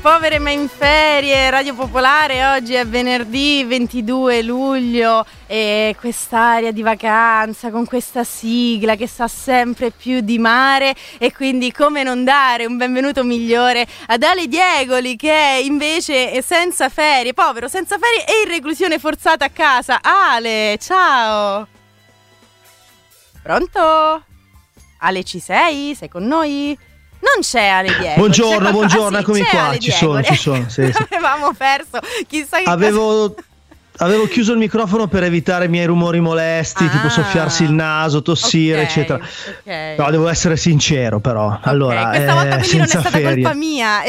povere ma in ferie, Radio Popolare, oggi è venerdì 22 luglio e quest'aria di vacanza con questa sigla che sa sempre più di mare e quindi come non dare un benvenuto migliore ad Ale Diegoli che è invece senza ferie, povero, senza ferie e in reclusione forzata a casa. Ale, ciao! Pronto? Ale ci sei? Sei con noi? Non c'è Ale Diego. Buongiorno, buongiorno, ah, eccomi qua, Ale ci Diego. sono, ci sono, sì, sì. Avevamo perso, chissà che Avevo, avevo chiuso il microfono per evitare i miei rumori molesti, Ah. tipo soffiarsi il naso, tossire, Ok, eccetera. ok. No, devo essere sincero, però. Allora, questa volta eh, quindi non è stata ferie. colpa mia.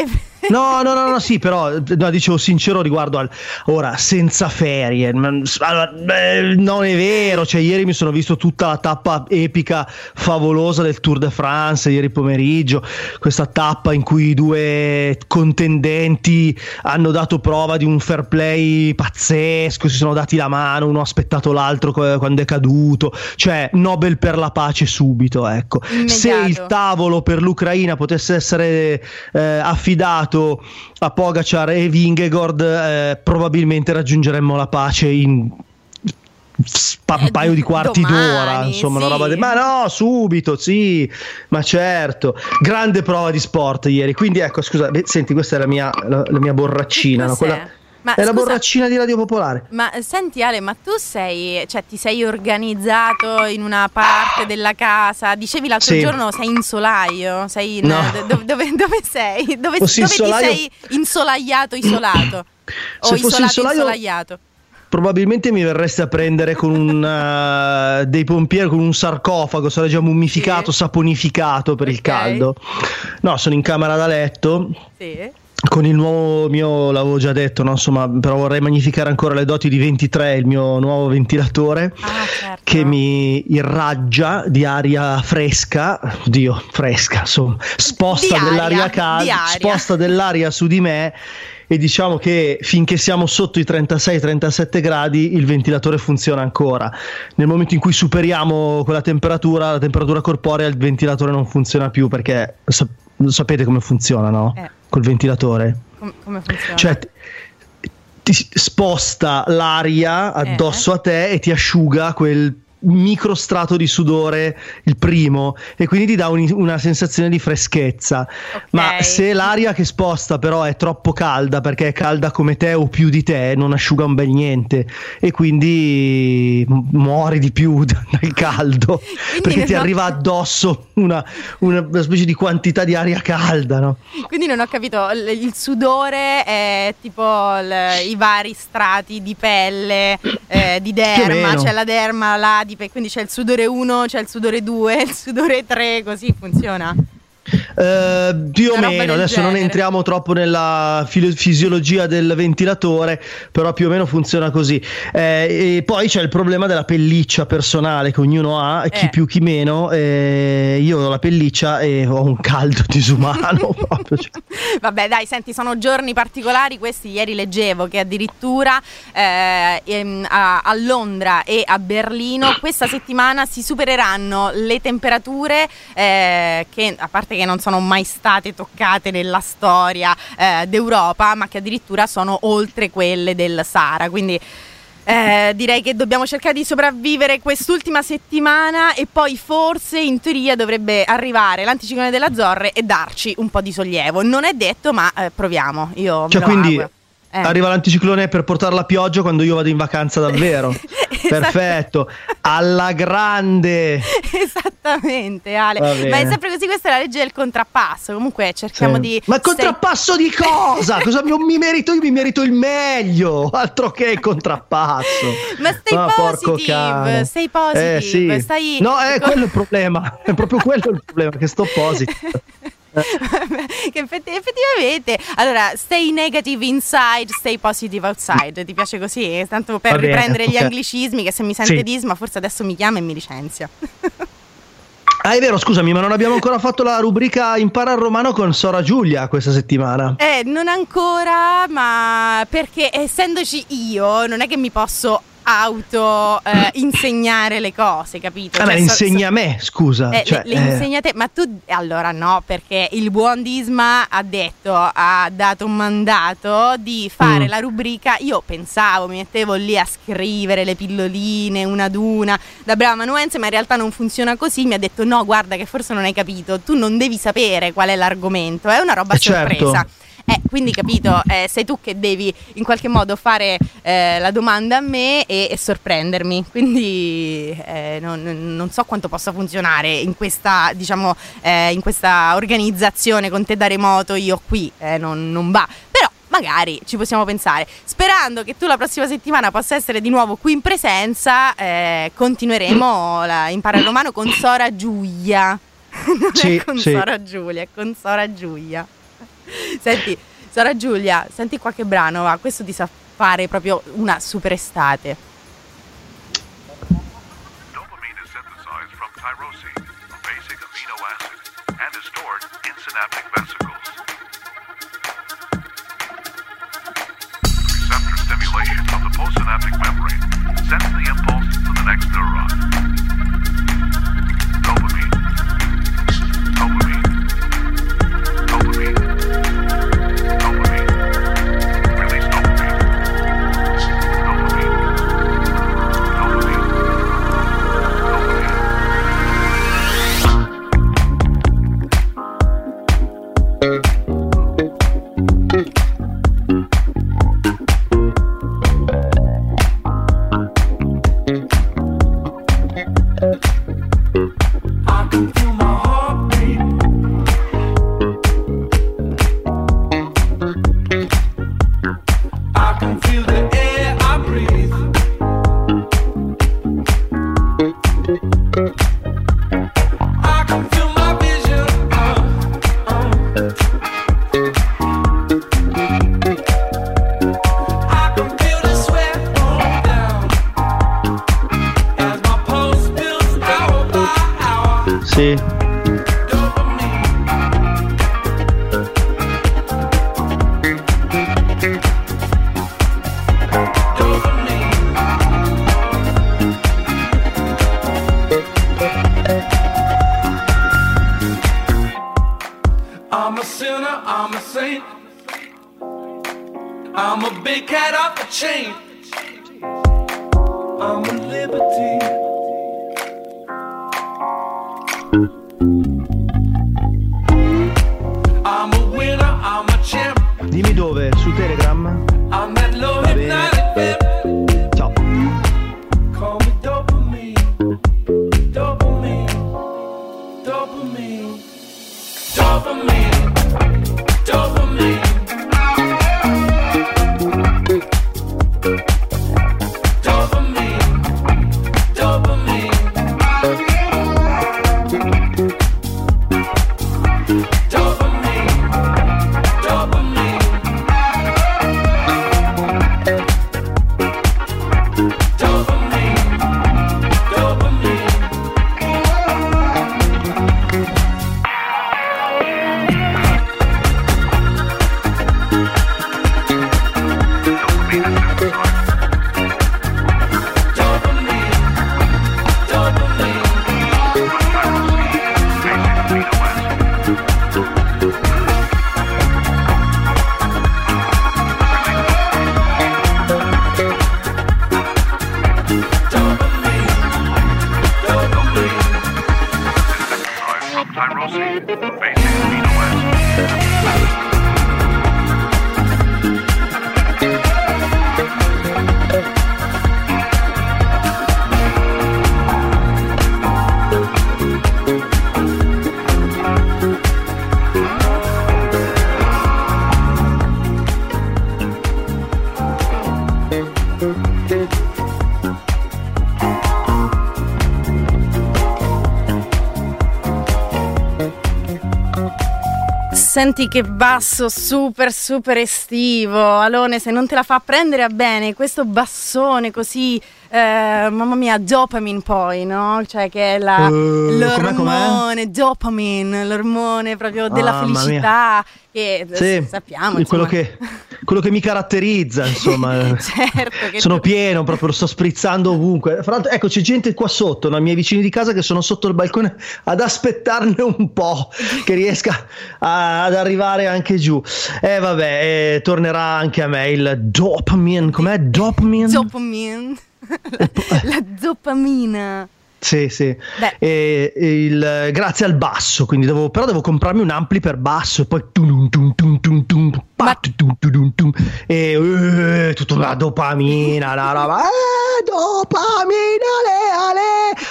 No, no, no, no, sì, però no, dicevo sincero riguardo al ora senza ferie. ma- Allora, beh, non è vero, cioè ieri mi sono visto tutta la tappa epica favolosa del Tour de France ieri pomeriggio, questa tappa in cui i due contendenti hanno dato prova di un fair play pazzesco, si sono dati la mano, uno ha aspettato l'altro quando è caduto, cioè Nobel per la pace subito, ecco. Se il tavolo per l'Ucraina potesse essere eh, affidato a Pogacar e Vingegord, eh, probabilmente raggiungeremmo la pace in spa- un Eh, paio di quarti domani, d'ora, insomma, una sì. roba de- ma no, subito, sì, ma certo, grande prova di sport ieri. Quindi ecco, scusa, beh, senti, questa è la mia, la, la mia borraccina, no? Quella- Ma è la scusa- borraccina di Radio Popolare. Ma eh, senti Ale, ma tu sei, cioè ti sei organizzato in una parte della casa? Dicevi l'altro Sì. giorno sei in solaio? Sei in- No. do- dove, dove sei? Dove, Fossi dove solaio- ti sei insolaiato, isolato? o Se isolato, solaio- insolaiato? Probabilmente mi verreste a prendere con un, eh, dei pompieri con un sarcofago, sarei già mummificato, Sì. saponificato per il Ok. caldo. No, sono in camera da letto Sì. Con il nuovo mio, l'avevo già detto, no? insomma, però vorrei magnificare ancora le doti di 23, il mio nuovo ventilatore. Ah, certo. Che mi irraggia di aria fresca, Dio, fresca, insomma, sposta Di aria, dell'aria calda, sposta dell'aria su di me e diciamo che finché siamo sotto i 36-37 gradi il ventilatore funziona ancora. Nel momento in cui superiamo quella temperatura, la temperatura corporea, il ventilatore non funziona più perché sa- sapete come funziona, no? Eh. Col ventilatore. Com- come funziona? Cioè ti, ti sposta l'aria addosso a te e ti asciuga quel microstrato di sudore il primo e quindi ti dà un- una sensazione di freschezza Ok. ma se l'aria che sposta però è troppo calda perché è calda come te o più di te non asciuga un bel niente e quindi muori di più dal caldo perché ti ho- arriva addosso una, una- specie di quantità di aria calda no? Quindi non ho capito, il sudore è tipo l- i vari strati di pelle, eh, di Più o derma, meno. c'è la l'adipe, quindi c'è il sudore 1, c'è il sudore 2, il sudore 3, così funziona. Eh, più o meno, adesso non genere. entriamo troppo nella fisiologia del ventilatore, però più o meno funziona così. Eh, e poi c'è il problema della pelliccia personale che ognuno ha, chi Eh. più chi meno. eh, io ho la pelliccia e ho un caldo disumano proprio. cioè. Vabbè, dai, senti, sono giorni particolari. Questi ieri leggevo che addirittura eh, ehm, a, a Londra e a Berlino questa settimana si supereranno le temperature che, a parte che non sono sono mai state toccate nella storia eh, d'Europa, ma che addirittura sono oltre quelle del Sahara. Quindi eh, direi che dobbiamo cercare di sopravvivere quest'ultima settimana e poi forse in teoria dovrebbe arrivare l'anticiclone della Zorre e darci un po' di sollievo. Non è detto, ma eh, proviamo. Io Cioè, me lo quindi auguro. Eh. arriva l'anticiclone per portare la pioggia quando io vado in vacanza davvero. Esatto. Perfetto. Alla grande. Esattamente, Ale. Ma è sempre così, questa è la legge del contrappasso. Comunque cerchiamo Sì. di. Ma il contrappasso di cosa? Cosa mi, mi merito? Io mi merito il meglio. Altro che il contrappasso. Ma stai porco positive, stai positive, Eh, sì. stai- No, è quello il problema. È proprio quello il problema, che sto positive. che effetti- effettivamente. Allora stay negative inside stay positive outside. Ti piace così? Tanto per bene, riprendere gli anglicismi che se mi sente Sì. disma forse adesso mi chiama e mi licenzia. Ah, è vero, scusami, ma non abbiamo ancora fatto la rubrica Impara il romano con Sora Giulia questa settimana. eh non ancora ma perché essendoci io non è che mi posso auto eh, insegnare le cose capito Ah, ma Cioè, so- insegna a me, scusa. Eh, Cioè, le, le eh, insegna te, ma tu allora no, perché il buon Disma ha detto, ha dato un mandato di fare Mm. la rubrica. Io pensavo, mi mettevo lì a scrivere le pilloline una ad una da brava amanuense, ma in realtà non funziona così. Mi ha detto: no, guarda, che forse non hai capito, tu non devi sapere qual è l'argomento, è una roba Eh, certo. Eh, quindi capito, eh, sei tu che devi in qualche modo fare eh, la domanda a me e, e sorprendermi. Quindi eh, non, non so quanto possa funzionare in questa, diciamo, eh, in questa organizzazione con te da remoto, io qui, eh, non, non va. Però magari ci possiamo pensare. Sperando che tu la prossima settimana possa essere di nuovo qui in presenza, eh, continueremo la Impara il Romano con Sora Giulia. Non Sì, è con sì. Sora Giulia, è con Sora Giulia. Senti, Sora Giulia, senti qualche brano, va, questo ti sa fare proprio una super estate. Senti che basso super super estivo. Alone, se non te la fa prendere a bene questo bassone così, eh, mamma mia, dopamine poi, no? Cioè che è la, Eh, com'è, l'ormone, dopamine, l'ormone proprio della mia. felicità. Che Sì, sappiamo, quello che, quello che mi caratterizza, insomma. certo che sono tu- pieno, proprio lo sto sprizzando ovunque. Fra l'altro, ecco, c'è gente qua sotto, no? i miei vicini di casa che sono sotto il balcone ad aspettarne un po' che riesca a- ad arrivare anche giù. E vabbè, eh, tornerà anche a me il dopamine. Com'è? Dopamine? Dopamine. la, la dopamina. Sì, sì. E- e il- grazie al basso, quindi devo, però devo comprarmi un ampli per basso e poi tum, tum, tum, tum, tum, pa, Ma- tum, tum, tum, tum, e tutta la dopamina, la roba. Eh, dopamina le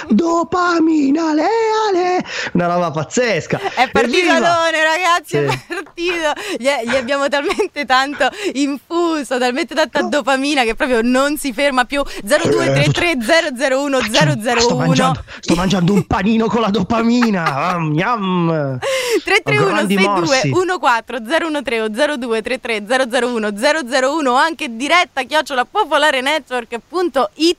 dopamina le ale. Una roba pazzesca. È partito! Alone, ragazzi, è Sì. partito. Gli, gli abbiamo talmente tanto infuso, talmente tanta dopamina che proprio non si ferma più. 0233 001 Sto 001 mangiando, sto mangiando un panino con la dopamina. Ah, Miam. 331 Grandi 62 morsi. 14 013 o 02 33 001 001 anche diretta chiocciola popolare network.it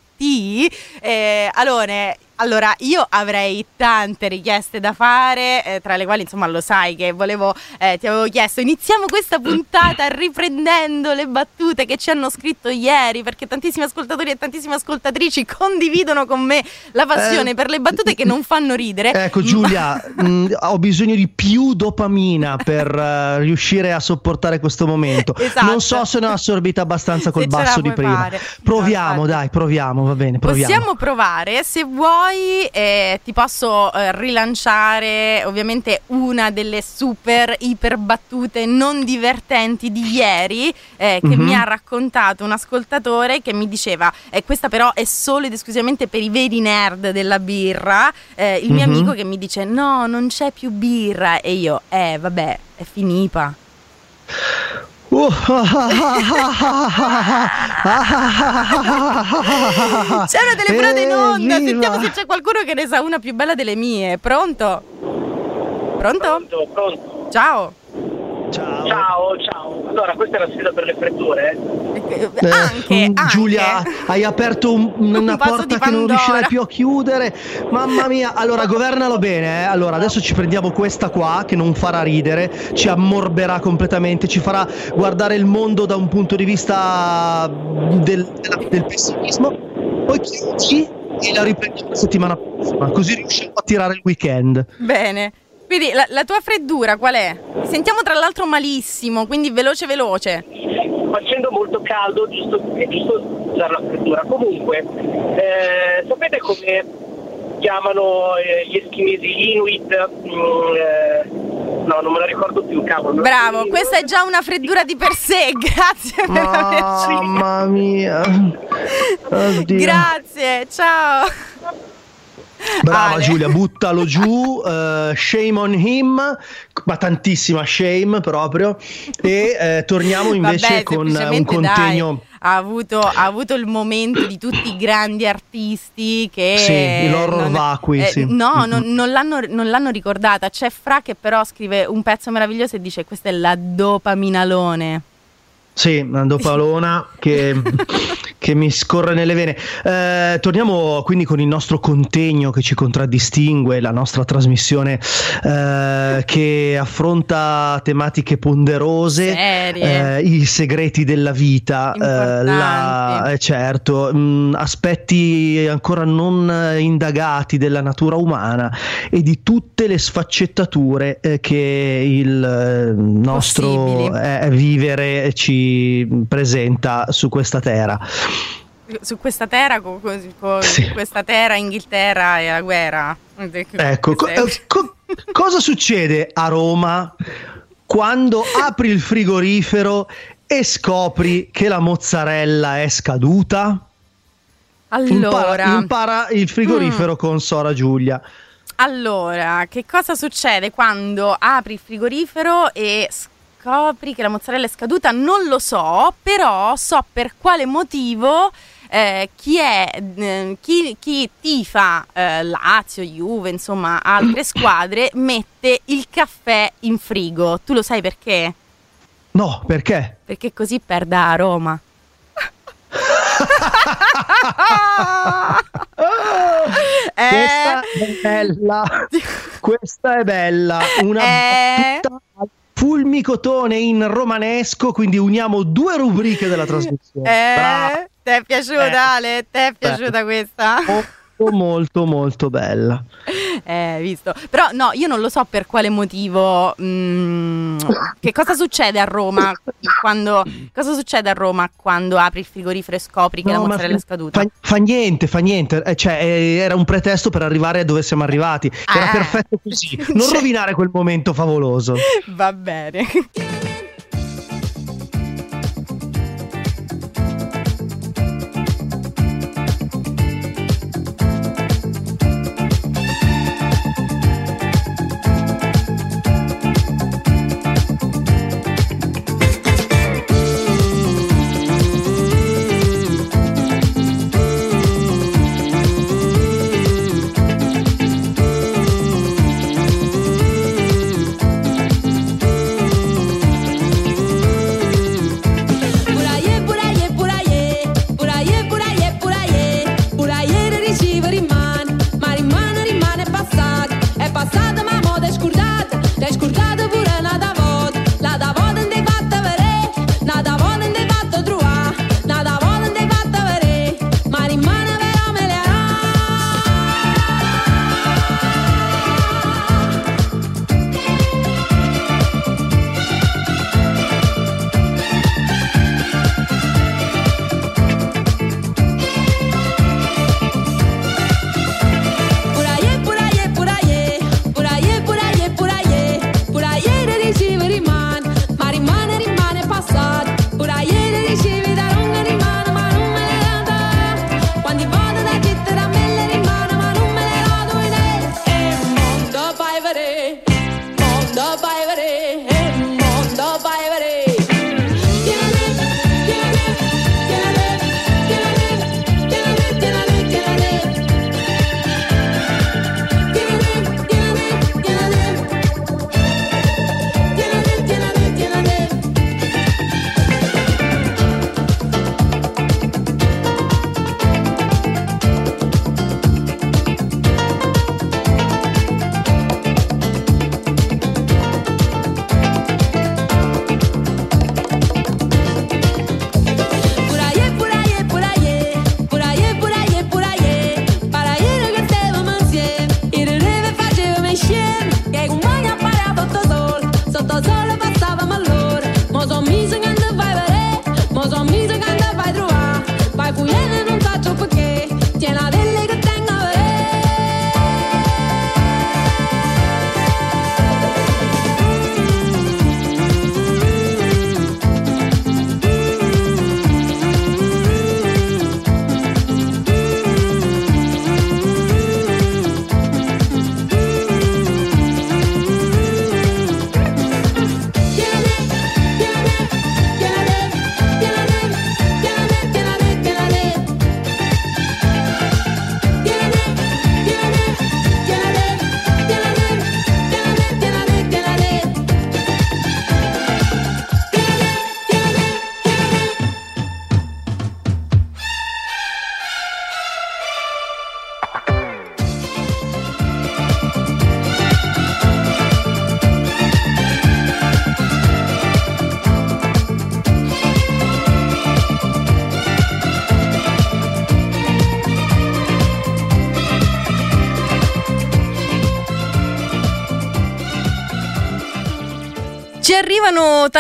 eh, Alone allora io avrei tante richieste da fare eh, tra le quali insomma lo sai che volevo eh, ti avevo chiesto iniziamo questa puntata riprendendo le battute che ci hanno scritto ieri perché tantissimi ascoltatori e tantissime ascoltatrici condividono con me la passione Eh, per le battute che non fanno ridere Ecco ma- Giulia, mh, ho bisogno di più dopamina per eh, riuscire a sopportare questo momento. Esatto. Non so se ne ho assorbita abbastanza col basso di prima. fare. Proviamo, No, dai, proviamo, va bene, proviamo. Possiamo provare, se vuoi eh, ti posso eh, rilanciare ovviamente una delle super iper battute non divertenti di ieri eh, che Mhm. mi ha raccontato un ascoltatore che mi diceva eh, questa però è solo ed esclusivamente per i veri nerd della birra, eh, il mio Mhm. amico che mi dice no non c'è più birra e io eh vabbè è finita. C'è una telefonata in onda, sentiamo se c'è qualcuno che ne sa una più bella delle mie. Pronto? Pronto? Pronto, pronto. Ciao. Ciao. Ciao, ciao. Allora, questa è la sfida per le freddure. Eh, Eh, anche, mm, anche. Giulia, hai aperto un- una Un porta che non riuscirai più a chiudere. Mamma mia, allora governalo bene. eh. Allora, adesso ci prendiamo questa qua che non farà ridere, ci ammorberà completamente, ci farà guardare il mondo da un punto di vista del, della- del pessimismo. Poi chiudi e la riprendiamo la settimana prossima, così riusciamo a tirare il weekend. Bene. Quindi la, la tua freddura qual è? Ti Sentiamo tra l'altro malissimo, quindi veloce veloce. Facendo molto caldo, giusto, è giusto usare la freddura. Comunque, eh, sapete come chiamano eh, gli eschimesi Inuit? Mm, eh, no, non me la ricordo più, cavolo. Bravo, questa è già una freddura di per sé. Grazie per averci. Mamma mia. Oddio. Grazie, ciao. Brava Ale. Giulia, buttalo giù, eh, shame on him, ma tantissima shame proprio. E eh, torniamo invece Vabbè, con un contegno. dai, ha, avuto, ha avuto il momento di tutti i grandi artisti che. Sì, l'horror non- vacui, sì. No, Mm. non, non l'hanno, non l'hanno ricordata. C'è Fra che però scrive un pezzo meraviglioso e dice: Questa è la dopaminalone. Sì, una dopalona che, che mi scorre nelle vene. Eh, torniamo quindi con il nostro contegno che ci contraddistingue, la nostra trasmissione eh, che affronta tematiche ponderose, eh, i segreti della vita, eh, la- eh, certo, mh, aspetti ancora non indagati della natura umana e di tutte le sfaccettature eh, che il nostro vivere ci presenta su questa terra. Su questa terra, con, con- Sì. questa terra, Inghilterra e la guerra. Ecco, co- co- cosa succede a Roma quando apri il frigorifero e scopri che la mozzarella è scaduta? Impara, allora, impara il frigorifero con Sora Giulia. allora, che cosa succede quando apri il frigorifero e s- scopri che la mozzarella è scaduta, non lo so, però so per quale motivo eh, chi, è, eh, chi, chi tifa eh, Lazio, Juve, insomma altre squadre, mette il caffè in frigo. Tu lo sai perché? No, perché? Perché così perde a Roma. Questa Eh, è bella. Questa è bella. Una Eh. battuta fulmicotone in romanesco, quindi uniamo due rubriche della trasmissione. Eh, ti è piaciuta Eh. Ale? Ti è piaciuta questa? Molto, molto, molto bella. Eh, visto. Però no, io non lo so per quale motivo. mm, che cosa succede a Roma quando. Cosa succede a Roma quando apri il frigorifero e scopri che No, la mozzarella è scaduta? Fa, fa niente, fa niente. Eh, cioè, eh, era un pretesto per arrivare a dove siamo arrivati. Era Ah. perfetto così. Non Cioè- rovinare quel momento favoloso. Va bene.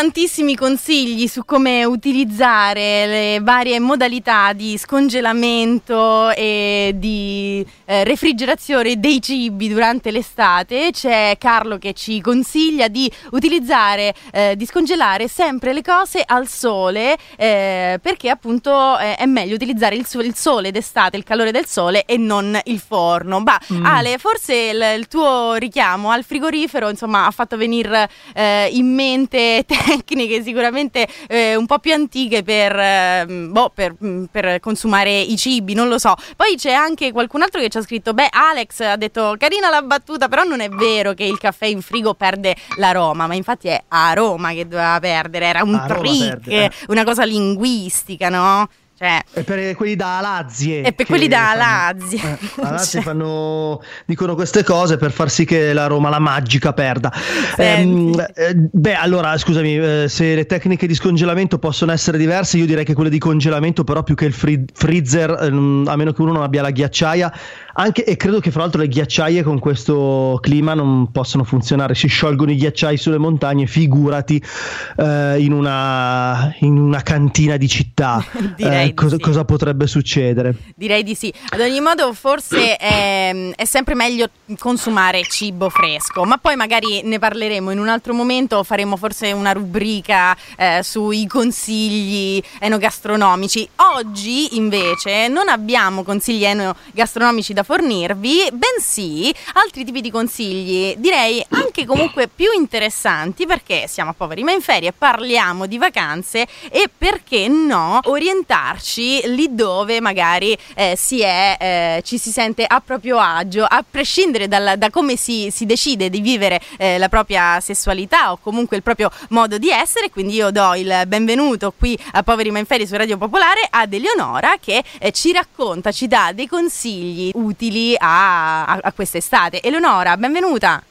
Tantissimi consigli su come utilizzare le varie modalità di scongelamento e di eh, refrigerazione dei cibi durante l'estate. C'è Carlo che ci consiglia di utilizzare, eh, di scongelare sempre le cose al sole eh, perché appunto eh, è meglio utilizzare il, il sole d'estate, il calore del sole e non il forno. Bah, Ale, forse il, il tuo richiamo al frigorifero insomma ha fatto venire eh, in mente tecniche, sicuramente eh, un po' più antiche per, ehm, boh, per, mm, per consumare i cibi, non lo so. Poi c'è anche qualcun altro che ci ha scritto, beh Alex ha detto carina la battuta, però non è vero che il caffè in frigo perde l'aroma, ma infatti è aroma che doveva perdere, era un Aroma trick, eh. una cosa linguistica, no? Cioè, E per quelli da Lazie. E per quelli da fanno- Lazie. Eh, a Lazie Cioè. fanno, dicono queste cose per far sì che la Roma, la magica, perda. Ehm, eh, beh, allora, scusami, eh, se le tecniche di scongelamento possono essere diverse, io direi che quelle di congelamento, però più che il free- freezer, eh, a meno che uno non abbia la ghiacciaia, anche, e credo che fra l'altro le ghiacciaie con questo clima non possono funzionare, si sciolgono i ghiacciai sulle montagne, figurati eh, in, una, in una cantina di città. Direi di cosa, sì. cosa potrebbe succedere? Direi di sì. Ad ogni modo, forse è, è sempre meglio consumare cibo fresco, ma poi magari ne parleremo in un altro momento. Faremo forse una rubrica eh, sui consigli enogastronomici. Oggi, invece, non abbiamo consigli enogastronomici da fornirvi, bensì altri tipi di consigli, direi anche comunque più interessanti perché siamo poveri ma in ferie, parliamo di vacanze e perché no orientarci lì dove magari eh, si è, eh, ci si sente a proprio agio, a prescindere dal- da come si, si decide di vivere eh, la propria sessualità o comunque il proprio modo di essere. Quindi io do il benvenuto qui a Poveri ma in ferie su Radio Popolare ad Eleonora che eh, ci racconta, ci dà dei consigli utili a, a, a quest'estate. Eleonora, benvenuta.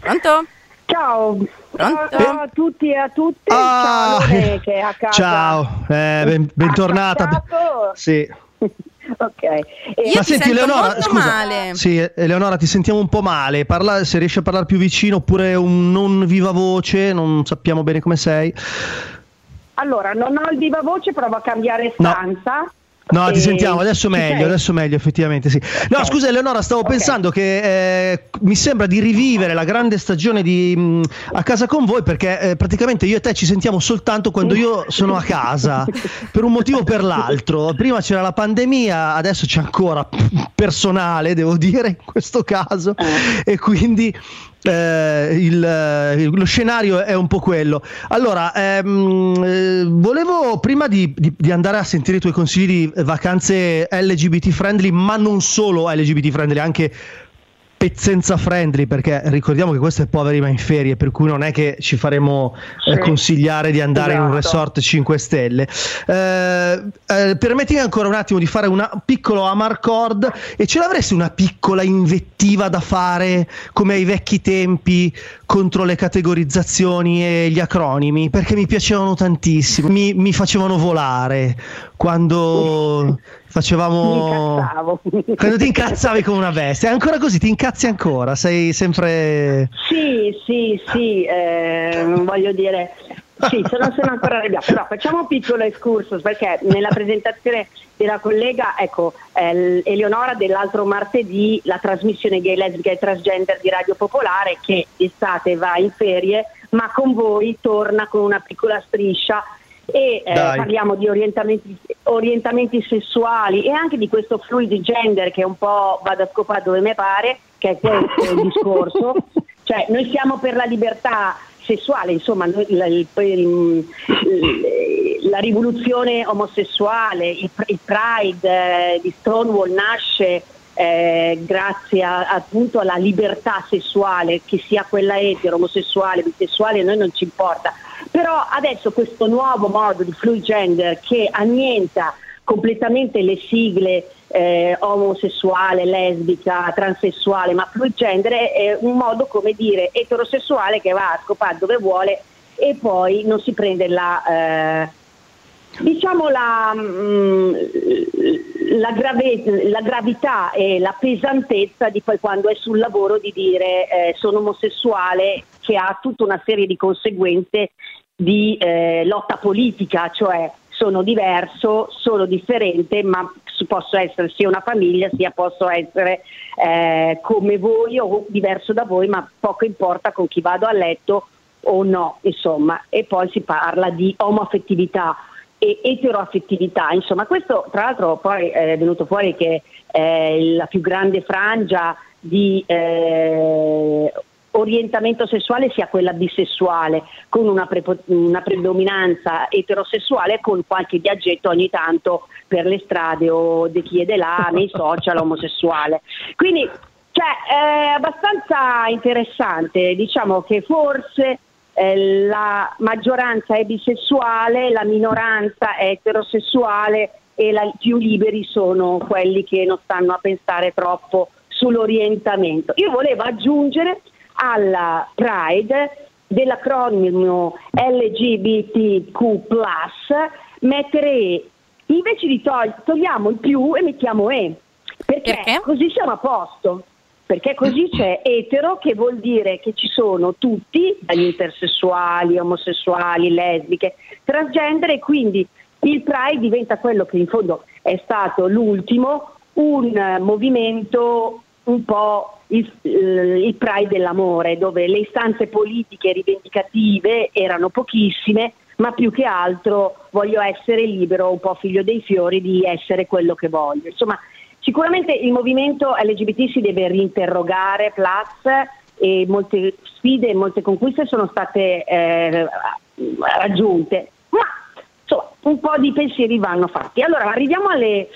Pronto? Ciao, Pronto? ciao a tutti e a tutte. Ah, ciao. Ciao, eh, ben- bentornata. Sì. ok. E- Io Ma ti senti, Eleonora, scusa. Sì, Eleonora, ti sentiamo un po' male. Parla, se riesci a parlare più vicino oppure un non viva voce, non sappiamo bene come sei. Allora, non ho il viva voce, provo a cambiare stanza. No, ti E- sentiamo adesso meglio, adesso meglio, effettivamente sì. No, Ok. scusa Eleonora, stavo Ok. pensando che eh, mi sembra di rivivere la grande stagione di mh, A casa con voi perché eh, praticamente io e te ci sentiamo soltanto quando io sono a casa, per un motivo o per l'altro. Prima c'era la pandemia, adesso c'è ancora personale, devo dire, in questo caso, e quindi eh, il, eh, lo scenario è un po' quello. Allora, ehm, eh, volevo prima di, di- di andare a sentire i tuoi consigli di vacanze LGBT friendly, ma non solo LGBT friendly, anche pezzenza friendly, perché ricordiamo che questo è poveri ma in ferie, per cui non è che ci faremo eh, Sì. consigliare di andare in un Esatto. resort 5 stelle. Eh, eh, permettimi ancora un attimo di fare un piccolo amarcord e ce l'avresti una piccola invettiva da fare come ai vecchi tempi contro le categorizzazioni e gli acronimi perché mi piacevano tantissimo, mi, mi facevano volare quando facevamo... Quando ti incazzavi come una bestia, è ancora così, ti incazzi ancora, sei sempre... Sì, sì, sì, eh, voglio dire, sì, sono, sono ancora arrabbiata, però facciamo un piccolo excursus perché nella presentazione della collega, ecco, eh, Eleonora dell'altro martedì, la trasmissione gay, lesbica e transgender di Radio Popolare che d'estate va in ferie, ma con voi torna con una piccola striscia e eh, parliamo di orientamenti, orientamenti sessuali e anche di questo fluid gender che un po' vado a scopare dove mi pare, che è questo il discorso. Cioè, noi siamo per la libertà sessuale, insomma, noi- la, il- il- il- la rivoluzione omosessuale, il, il Pride eh, di Stonewall nasce eh, grazie a- appunto alla libertà sessuale, che sia quella etero, omosessuale, bisessuale, a noi non ci importa. Però adesso questo nuovo modo di fluid gender che annienta completamente le sigle eh, omosessuale, lesbica, transessuale, ma fluid gender è, un modo, come dire, eterosessuale che va a scopare dove vuole e poi non si prende la... eh, diciamo la, mm, la, grave- la gravità e la pesantezza di poi quando è sul lavoro di dire eh, sono omosessuale che ha tutta una serie di conseguenze di eh, lotta politica, cioè sono diverso, sono differente, ma posso essere sia una famiglia, sia posso essere eh, come voi o diverso da voi, ma poco importa con chi vado a letto o no, insomma. E poi si parla di omoaffettività e eteroaffettività, insomma, questo tra l'altro poi è venuto fuori che eh, la più grande frangia di eh, orientamento sessuale sia quella bisessuale, con una, prepo- una predominanza eterosessuale con qualche viaggetto ogni tanto per le strade o di chi è di là, nei social omosessuale. Quindi cioè, è abbastanza interessante, diciamo che forse eh, la maggioranza è bisessuale, la minoranza è eterosessuale e i più liberi sono quelli che non stanno a pensare troppo sull'orientamento. Io volevo aggiungere alla Pride dell'acronimo LGBTQ+, mettere invece di togli- togliamo il più e mettiamo E. Perché? Perché? Così siamo a posto. Perché così c'è etero che vuol dire che ci sono tutti, dagli intersessuali, omosessuali, lesbiche, transgender e quindi il Pride diventa quello che in fondo è stato l'ultimo, un movimento un po' il, eh, il Pride dell'amore, dove le istanze politiche rivendicative erano pochissime, ma più che altro voglio essere libero, un po' figlio dei fiori, di essere quello che voglio. Insomma, sicuramente il movimento LGBT si deve rinterrogare, plus, e molte sfide e molte conquiste sono state eh, raggiunte, ma insomma, un po' di pensieri vanno fatti. Allora, arriviamo alle,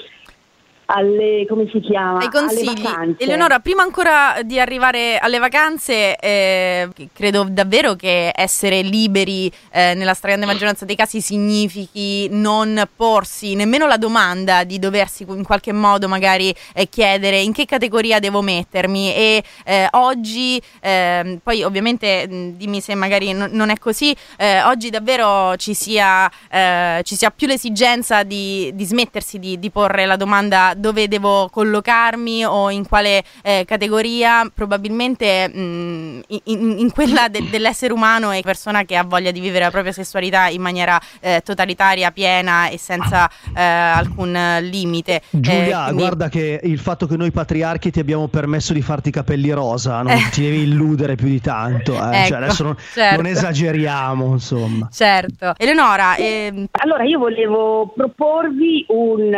alle come si chiama? ai Alle consigli. vacanze. Eleonora, prima ancora di arrivare alle vacanze, eh, credo davvero che essere liberi eh, nella stragrande maggioranza dei casi significhi non porsi nemmeno la domanda di doversi in qualche modo magari eh, chiedere in che categoria devo mettermi e eh, oggi, ehm, poi ovviamente mh, dimmi se magari non- non è così, eh, oggi davvero ci sia, eh, ci sia più l'esigenza di, di smettersi di, di porre la domanda dove devo collocarmi o in quale eh, categoria, probabilmente mh, in, in- in quella de- dell'essere umano e persona che ha voglia di vivere la propria sessualità in maniera eh, totalitaria, piena e senza eh, alcun limite. Giulia, Eh, quindi- guarda che il fatto che noi patriarchi ti abbiamo permesso di farti i capelli rosa non ti devi illudere più di tanto. eh. Ecco, Cioè, adesso non, certo. non esageriamo, insomma. Certo. Eleonora, ehm, Allora io volevo proporvi un,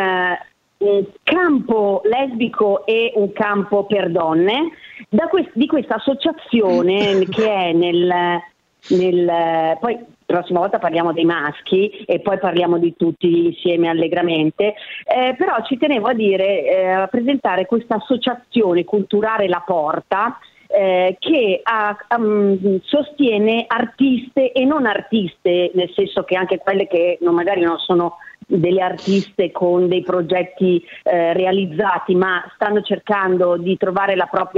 un campo lesbico e un campo per donne. Da quest- di questa associazione che è nel, nel- poi la prossima volta parliamo dei maschi e poi parliamo di tutti insieme allegramente, eh, però ci tenevo a dire, eh, a presentare questa associazione culturale La Porta eh, che ha- um, sostiene artiste e non artiste, nel senso che anche quelle che non- magari non sono delle artiste con dei progetti eh, realizzati, ma stanno cercando di trovare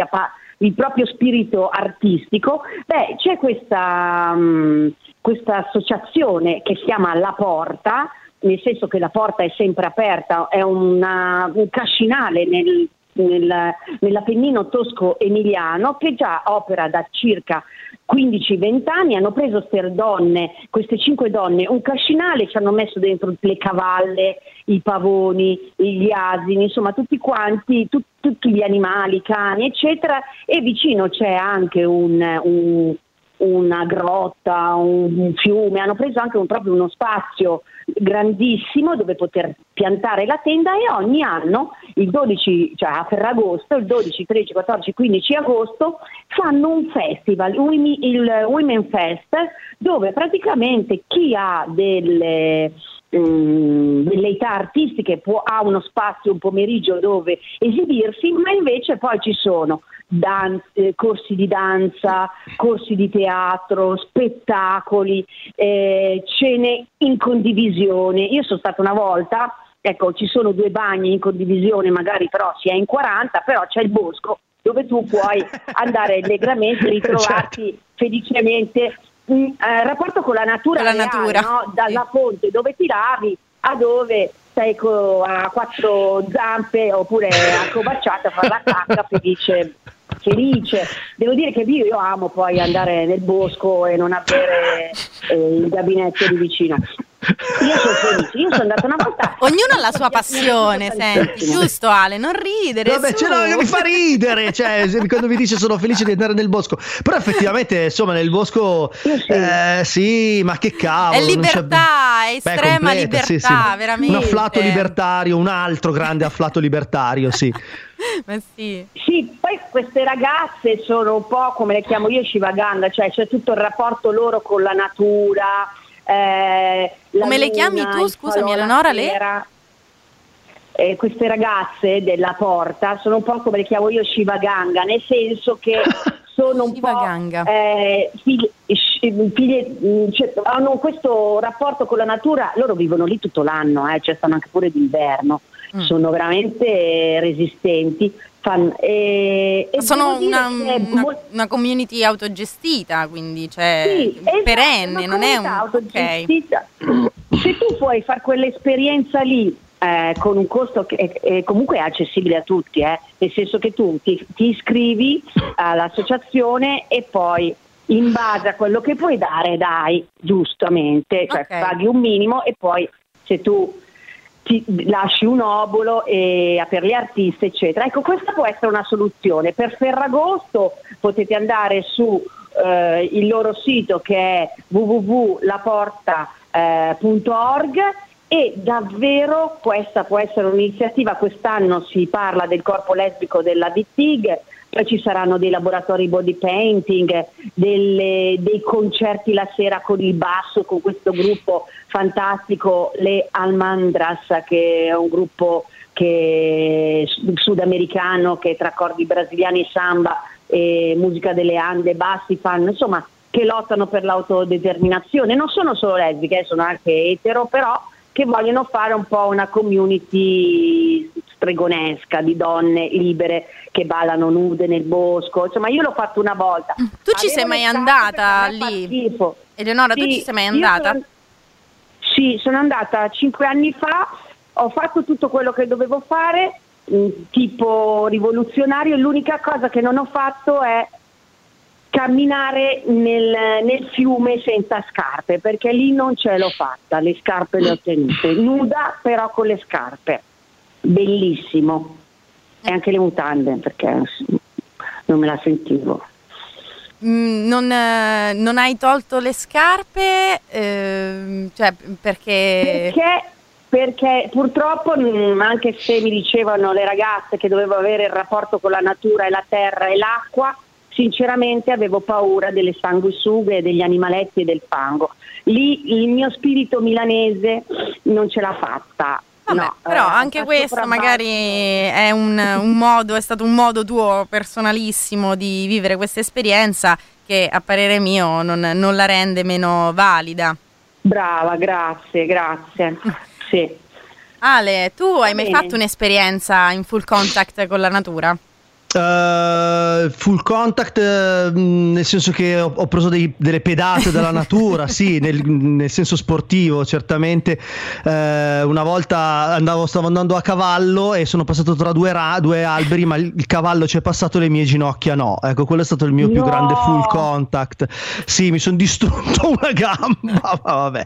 pa- il proprio spirito artistico, beh, c'è questa, mm, questa associazione che si chiama La Porta, nel senso che la porta è sempre aperta, è una- un cascinale nel, nel- nell'Appennino tosco-emiliano che già opera da circa 15-20 anni, hanno preso queste donne, queste cinque donne, un cascinale, ci hanno messo dentro le cavalle, i pavoni, gli asini, insomma tutti quanti, tu- tutti gli animali, cani, eccetera, e vicino c'è anche un- un- una grotta, un, un fiume, hanno preso anche proprio uno spazio grandissimo dove poter piantare la tenda e ogni anno, il 12, cioè a Ferragosto, il 12, 13, 14, 15 agosto, fanno un festival, il Women Fest, dove praticamente chi ha delle delle età artistiche può, ha uno spazio un pomeriggio dove esibirsi, ma invece poi ci sono dan- eh, corsi di danza, corsi di teatro, spettacoli, eh, cene in condivisione. Io sono stata una volta, ecco, ci sono due bagni in condivisione, magari però si è in 40, però c'è il bosco dove tu puoi andare allegramente, ritrovarti felicemente. Mm, eh, rapporto con la natura, Con la reale, natura, no? dalla fonte dove ti lavi a dove sei co- a quattro zampe oppure accovacciata a fare la cacca felice felice devo dire che io, io amo poi andare nel bosco e non avere eh, il gabinetto di vicino io sono felice io sono andata una volta ognuno ha la sua passione, senti, giusto Ale, non ridere. Vabbè, su. ce l'ho, che mi fa ridere, cioè, quando mi dice sono felice di andare nel bosco. Però effettivamente, insomma, nel bosco sì. eh, sì, ma che cavolo. È non c'è- libertà, è Beh, estrema completa, sì, libertà, sì. veramente. Un afflato libertario, un altro grande afflato libertario, sì. Ma sì. Sì, poi queste ragazze sono un po' come le chiamo io Shivaganda, cioè c'è tutto il rapporto loro con la natura. eh, la Come le luna, chiami tu, scusami, Eleonora, le? Eh, queste ragazze della porta sono un po' come le chiamo io Shivaganga, nel senso che sono un Shivaganga. po' eh, sci- figlie- mh, cioè, hanno questo rapporto con la natura, loro vivono lì tutto l'anno, eh, cioè stanno anche pure d'inverno, Mm. sono veramente resistenti. fan- e- e Sono una, una- mol- una community autogestita, quindi cioè sì, esatto, perenne, non è un autogestita. Se tu puoi fare quell'esperienza lì eh, con un costo che è comunque è accessibile a tutti, eh, nel senso che tu ti, ti iscrivi all'associazione e poi in base a quello che puoi dare dai giustamente, cioè Ok. paghi un minimo e poi se tu ti lasci un obolo e, per le artiste, eccetera. Ecco, questa può essere una soluzione. Per Ferragosto potete andare su eh, il loro sito che è www.laporta.org e davvero questa può essere un'iniziativa. Quest'anno si parla del corpo lesbico della DITIG, poi ci saranno dei laboratori body painting, delle- dei concerti la sera con il basso, con questo gruppo fantastico, le Almandras, che è un gruppo che, sudamericano che tra accordi brasiliani e samba e musica delle Ande, bassi fanno, insomma, che lottano per l'autodeterminazione. Non sono solo lesbiche, eh, sono anche etero, però che vogliono fare un po' una community stregonesca di donne libere che ballano nude nel bosco. Insomma, io l'ho fatto una volta. Tu ci sei Avevo mai le scarpe andata lì? Eleonora, tu Sì, ci sei mai andata? sono- sì, sono andata cinque anni fa, ho fatto tutto quello che dovevo fare, mh, tipo rivoluzionario, l'unica cosa che non ho fatto è camminare nel, nel fiume senza scarpe, perché lì non ce l'ho fatta, le scarpe le ho tenute, nuda però con le scarpe, bellissimo, e anche le mutande perché non me la sentivo. Mm, non, eh, non hai tolto le scarpe? ehm, cioè, perché... Perché, perché purtroppo, mh, anche se mi dicevano le ragazze che dovevo avere il rapporto con la natura e la terra e l'acqua, sinceramente avevo paura delle sanguisughe, degli animaletti e del fango. Lì il mio spirito milanese non ce l'ha fatta. Vabbè, no, però eh, anche questo magari è un, un modo, è stato un modo tuo personalissimo di vivere questa esperienza che a parere mio non, non la rende meno valida. Brava, grazie, grazie. Sì. Ale, tu hai mai bene. fatto un'esperienza in full contact con la natura? Eh, full contact, mh, nel senso che ho, ho preso dei- delle pedate dalla natura, sì, nel, nel senso sportivo, certamente. Eh, una volta andavo, stavo andando a cavallo e sono passato tra due, ra- due alberi, ma il, il cavallo ci è passato, le mie ginocchia no. Ecco, quello è stato il mio più No! grande full contact. Sì, mi sono distrutto una gamba, ma vabbè,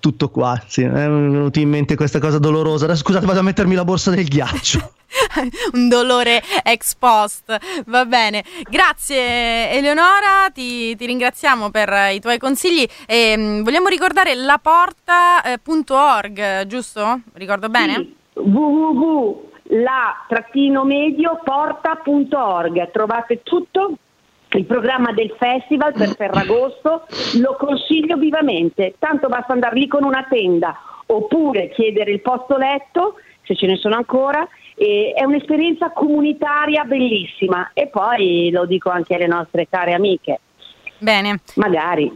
tutto qua. Sì, è venuta in mente questa cosa dolorosa. Adesso scusate, vado a mettermi la borsa del ghiaccio. un dolore ex post. Va bene, grazie Eleonora, ti, ti ringraziamo per i tuoi consigli. E, mm, vogliamo ricordare laporta.org, giusto? Ricordo bene? Sì, www.la-medio-porta.org trovate tutto il programma del festival per Ferragosto lo consiglio vivamente tanto basta andare lì con una tenda oppure chiedere il posto letto se ce ne sono ancora e è un'esperienza comunitaria bellissima e poi lo dico anche alle nostre care amiche Bene, magari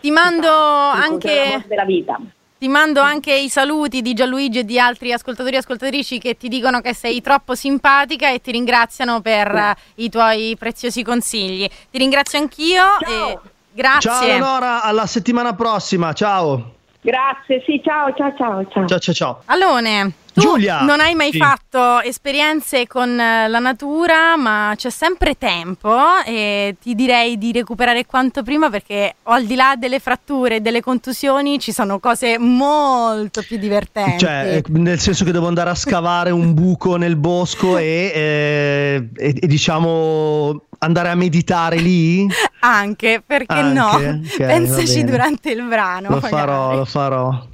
ti mando anche... della vita Ti mando anche i saluti di Gianluigi e di altri ascoltatori e ascoltatrici che ti dicono che sei troppo simpatica e ti ringraziano per eh, i tuoi preziosi consigli. Ti ringrazio anch'io Ciao. e grazie. Ciao Eleonora, alla settimana prossima. Ciao. Grazie sì ciao ciao ciao ciao Ciao ciao ciao. Alone, tu Giulia! non hai mai Sì. fatto esperienze con eh, la natura, ma c'è sempre tempo e ti direi di recuperare quanto prima perché al di là delle fratture e delle contusioni ci sono cose molto più divertenti. Cioè, eh, nel senso che devo andare a scavare un buco nel bosco e, eh, e- e, diciamo andare a meditare lì? Anche, perché Anche? no? Okay, Pensaci durante il brano. Lo magari. farò, lo farò.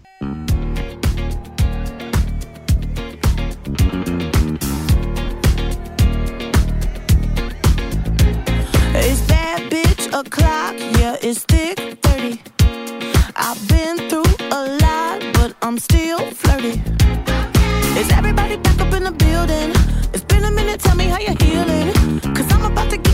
It's that bitch o'clock, yeah, it's thick 30. I've been through a lot, but I'm still flirty. Is everybody back up in the building? It's been a minute, tell me how you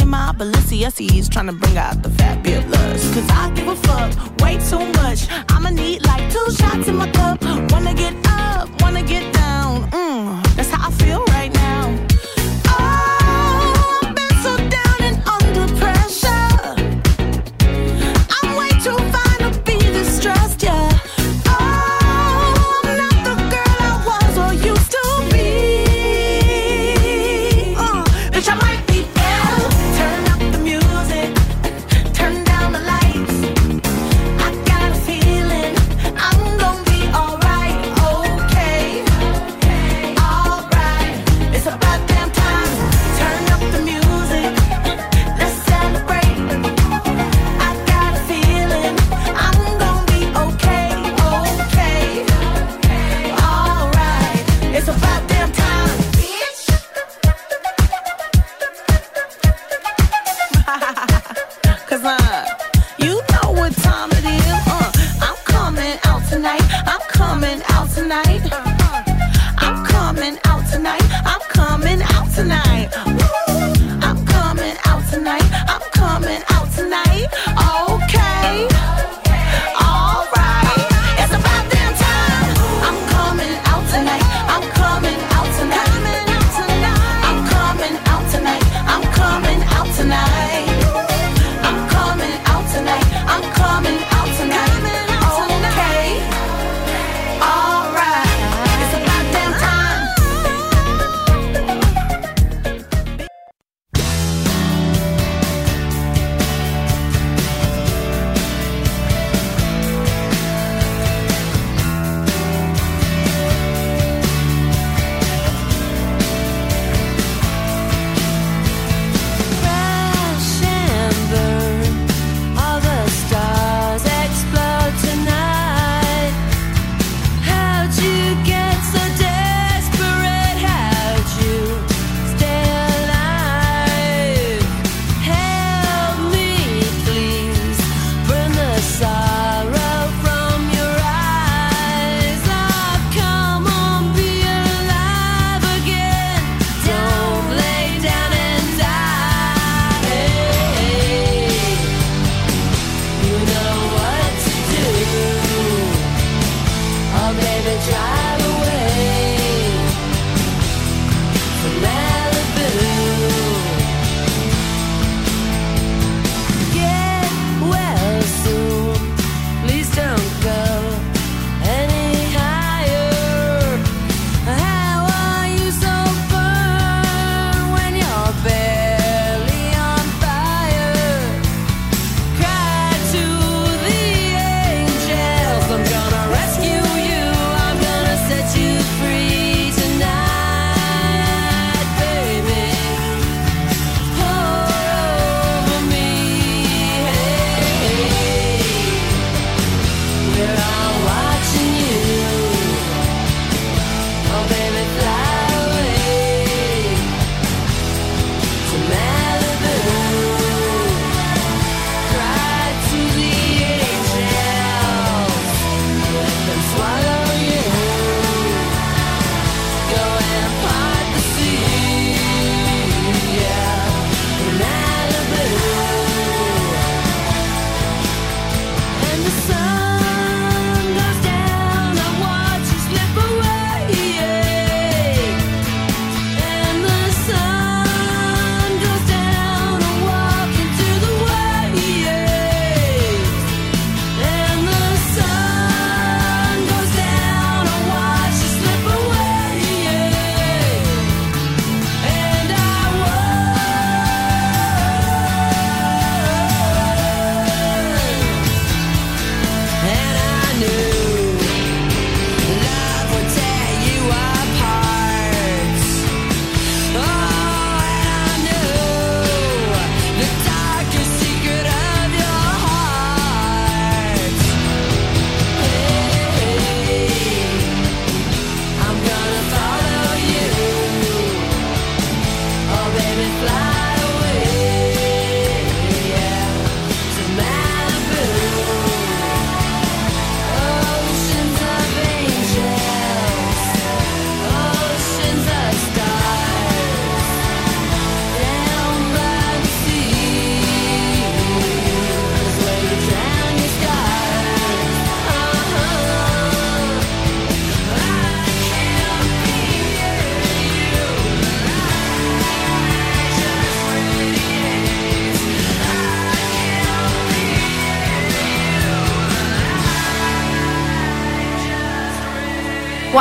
In my Balenciennes, trying to bring out the fabulous. Cause I give a fuck way too much. I'ma need like two shots in my cup. Wanna get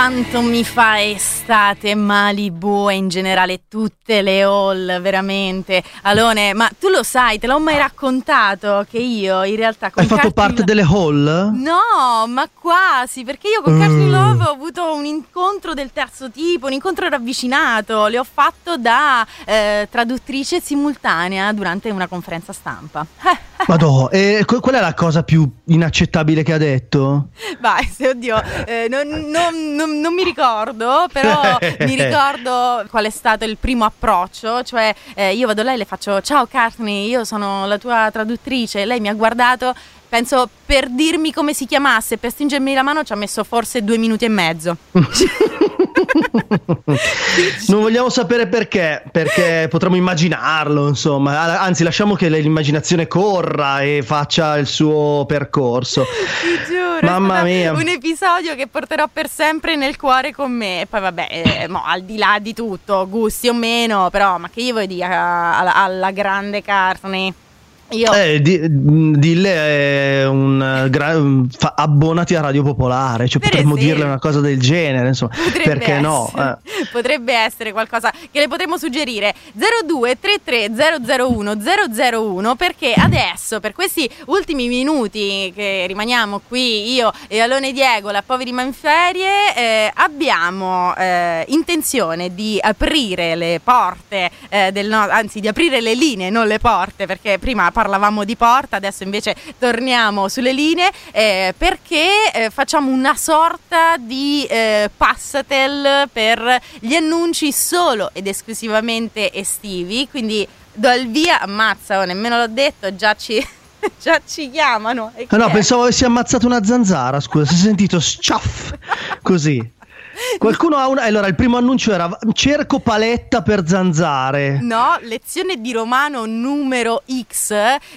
cuánto Quanto mi fa estate Malibu e in generale tutte le hall, veramente. Alone, ma tu lo sai, te l'ho mai raccontato che io in realtà con Hai fatto Carti parte Lo- delle hall? No, ma quasi, perché io con Mm. Carti Love ho avuto un incontro del terzo tipo, un incontro ravvicinato. Le ho fatto da eh, traduttrice simultanea durante una conferenza stampa. Madò, e qual è la cosa più inaccettabile che ha detto? Vai, se oddio, eh, non, non- non- non mi ricordo, però mi ricordo qual è stato il primo approccio, cioè eh, io vado là e le faccio ciao Courtney, io sono la tua traduttrice, lei mi ha guardato, penso per dirmi come si chiamasse, per stringermi la mano ci ha messo forse due minuti e mezzo. Non vogliamo sapere perché, perché potremmo immaginarlo, insomma. Anzi, lasciamo che l'immaginazione corra e faccia il suo percorso. Ti giuro, Mamma mia. un episodio che porterò per sempre nel cuore con me. E poi vabbè, eh, mo, al di là di tutto, gusti o meno, però ma che io vuoi dire alla, alla grande Courtney? Io Eh, di- dille è un eh, gra- abbonati a Radio Popolare, cioè Per potremmo esempio. dirle una cosa del genere, insomma. Potrebbe Perché no? essere. Eh. Potrebbe essere qualcosa che le potremmo suggerire 0233 001 001 perché adesso per questi ultimi minuti che rimaniamo qui io e Alone Diego, la poverima in ferie, eh, abbiamo eh, intenzione di aprire le porte eh, del no- anzi di aprire le linee, non le porte, perché prima parlavamo di porta, adesso invece torniamo sulle linee eh, perché eh, facciamo una sorta di eh, passatel per gli annunci solo ed esclusivamente estivi, quindi do il via, ammazza, oh, nemmeno l'ho detto, già ci, già ci chiamano. Ah, no, è? pensavo avessi ammazzato una zanzara, scusa, si è sentito sciaff così. Qualcuno ha una. Allora, il primo annuncio era cerco paletta per zanzare. No, lezione di romano numero X,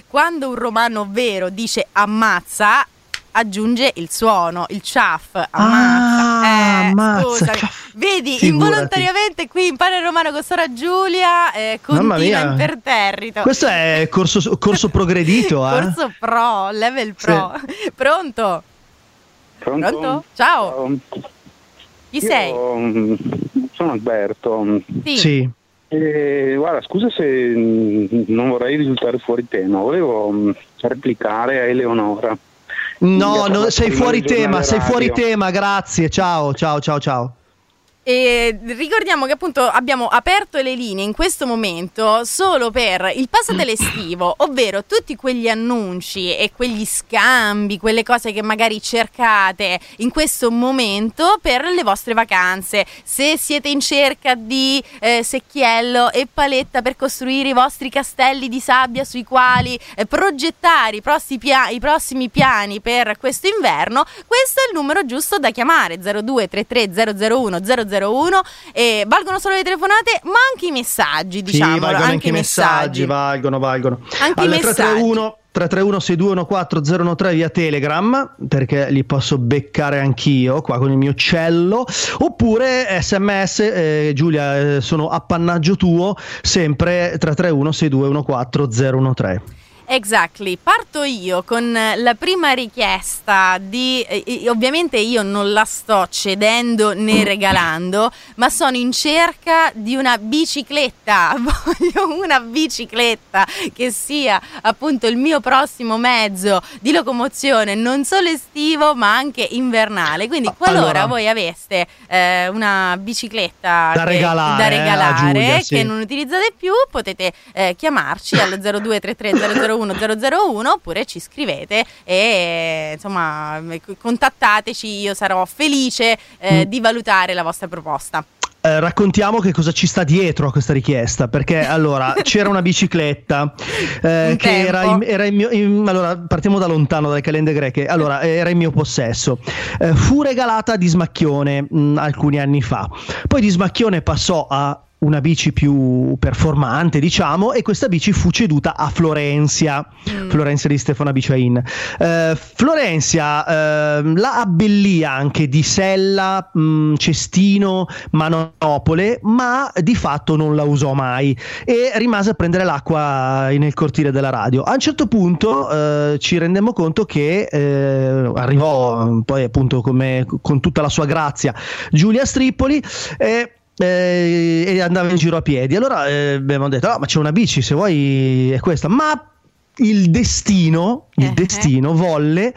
quando un romano vero dice ammazza, aggiunge il suono, il ciaff, ammazza. Ah, Eh, ammazza, ciaff. Vedi, Figurati. involontariamente qui impara il romano con Sora Giulia, eh, Mamma continua mia. imperterrito. Questo è corso, corso progredito, eh? Corso pro, level pro. Pronto? Pronto? Ciao, chi sei? mm, sono Alberto. Sì. Sì. Eh, guarda, scusa se mm, non vorrei risultare fuori tema, volevo mm, replicare a Eleonora. No, no, sei fuori tema, sei fuori tema, grazie. Ciao, ciao, ciao, ciao. E ricordiamo che appunto abbiamo aperto le linee in questo momento solo per il passatel estivo, ovvero tutti quegli annunci e quegli scambi, quelle cose che magari cercate in questo momento per le vostre vacanze. Se siete in cerca di eh, secchiello e paletta per costruire i vostri castelli di sabbia sui quali eh, progettare i prossimi, pia- i prossimi piani per questo inverno, questo è il numero giusto da chiamare 0233 001 001 e valgono solo le telefonate ma anche i messaggi diciamo sì, valgono anche i messaggi, valgono, valgono. Anche i Al messaggi. 331 331 6214 013 via Telegram, perché li posso beccare anch'io qua con il mio cello, oppure sms, eh, Giulia, eh, sono appannaggio tuo, sempre 331 6214 013. Exactly, parto io con la prima richiesta di, eh, eh, ovviamente io non la sto cedendo né regalando, ma sono in cerca di una bicicletta, voglio una bicicletta che sia appunto il mio prossimo mezzo di locomozione, non solo estivo ma anche invernale, quindi qualora Allora. voi aveste eh, una bicicletta Da che- regalare, da eh, regalare Giulia, che sì. non utilizzate più potete eh, chiamarci allo 0233 001 001 oppure ci scrivete e insomma eh, contattateci io sarò felice eh, Mm. di valutare la vostra proposta. Eh, raccontiamo che cosa ci sta dietro a questa richiesta, perché allora c'era una bicicletta eh, Un che era, in, era in mio, in- allora partiamo da lontano dalle calende greche, allora era in mio possesso, Eh, fu regalata a Dismacchione mh, alcuni anni fa, poi Dismacchione passò a una bici più performante, diciamo, e questa bici fu ceduta a Florenzia, Florenzia di Stefano Biciain. Eh, Florenzia eh, la abbellì anche di sella, mh, cestino, manopole, ma di fatto non la usò mai e rimase a prendere l'acqua nel cortile della radio. A un certo punto eh, ci rendemmo conto che eh, arrivò poi appunto come, con tutta la sua grazia Giulia Stripoli e eh, e andava in giro a piedi. Allora eh, abbiamo detto: "Ah, ma c'è una bici, se vuoi è questa. Ma il destino, il Eh. destino volle